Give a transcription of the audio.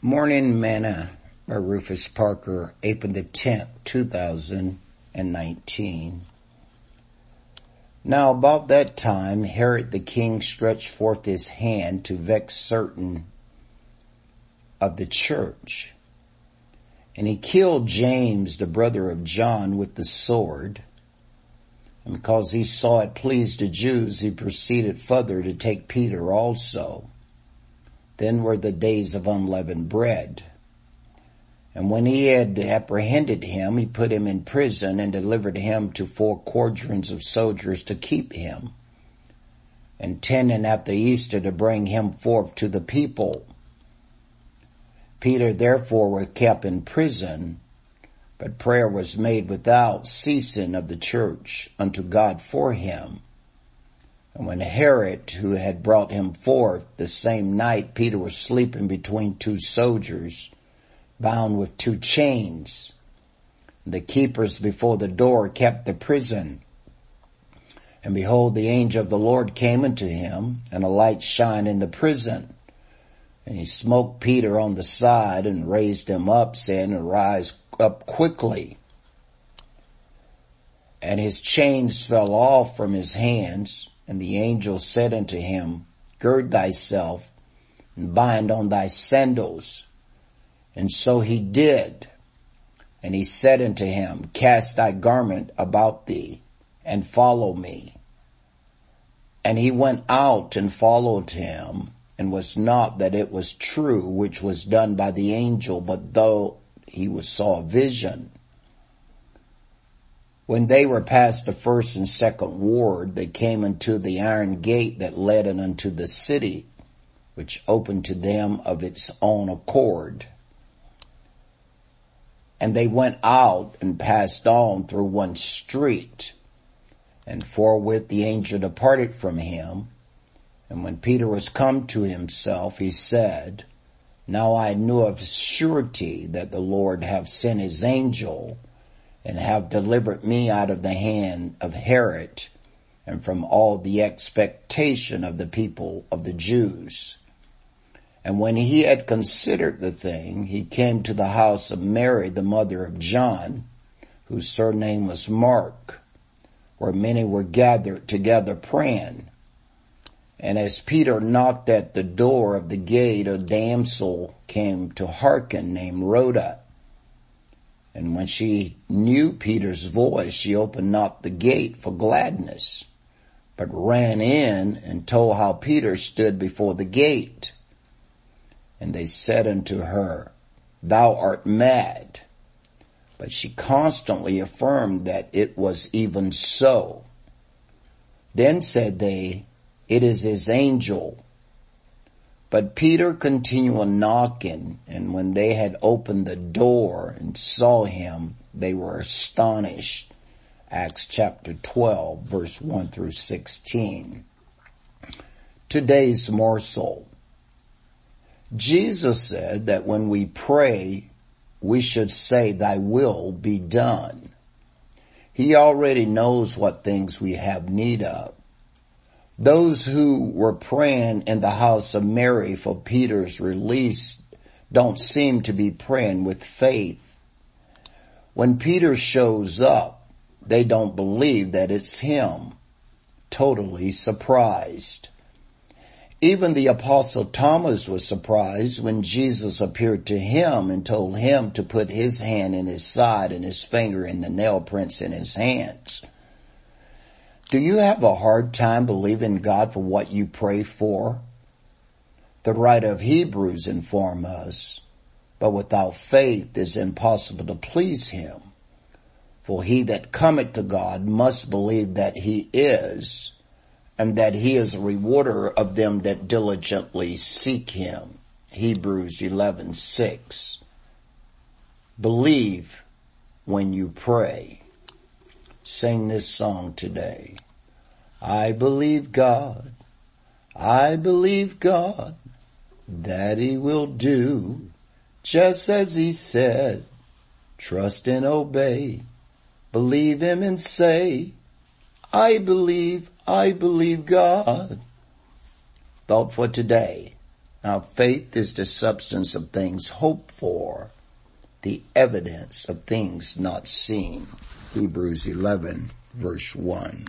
Morning Manna by Rufus Parker, April the 10th, 2019. Now about that time, Herod the king stretched forth his hand to vex certain of the church. And he killed James, the brother of John, with the sword. And because he saw it pleased the Jews, he proceeded further to take Peter also. Then were the days of unleavened bread. And when he had apprehended him, he put him in prison and delivered him to four quadrants of soldiers to keep him, intending after Easter to bring him forth to the people. Peter therefore was kept in prison, but prayer was made without ceasing of the church unto God for him. And when Herod, who had brought him forth the same night, Peter was sleeping between two soldiers, bound with two chains. The keepers before the door kept the prison. And behold, the angel of the Lord came unto him, and a light shined in the prison. And he smote Peter on the side and raised him up, saying, Arise up quickly. And his chains fell off from his hands, and the angel said unto him, Gird thyself and bind on thy sandals. And so he did. And he said unto him, Cast thy garment about thee and follow me. And he went out and followed him and was not that it was true which was done by the angel, but though he was saw a vision. When they were past the first and second ward, they came unto the iron gate that led unto the city, which opened to them of its own accord. And they went out and passed on through one street, and forthwith the angel departed from him. And when Peter was come to himself, he said, Now I knew of surety that the Lord have sent his angel and have delivered me out of the hand of Herod and from all the expectation of the people of the Jews. And when he had considered the thing, he came to the house of Mary, the mother of John, whose surname was Mark, where many were gathered together praying. And as Peter knocked at the door of the gate, a damsel came to hearken named Rhoda and when she knew Peter's voice, she opened not the gate for gladness, but ran in and told how Peter stood before the gate. And they said unto her, Thou art mad. But she constantly affirmed that it was even so. Then said they, It is his angel but Peter continued knocking, and when they had opened the door and saw him, they were astonished. Acts chapter 12 verse 1 through 16. Today's morsel. Jesus said that when we pray, we should say, thy will be done. He already knows what things we have need of. Those who were praying in the house of Mary for Peter's release don't seem to be praying with faith. When Peter shows up, they don't believe that it's him. Totally surprised. Even the apostle Thomas was surprised when Jesus appeared to him and told him to put his hand in his side and his finger in the nail prints in his hands. Do you have a hard time believing God for what you pray for? The writer of Hebrews inform us, but without faith it is impossible to please him. For he that cometh to God must believe that he is, and that he is a rewarder of them that diligently seek him. Hebrews 11:6. Believe when you pray. Sing this song today. I believe God. I believe God that he will do just as he said. Trust and obey. Believe him and say, I believe, I believe God. Thought for today. Now faith is the substance of things hoped for, the evidence of things not seen. Hebrews 11 verse 1.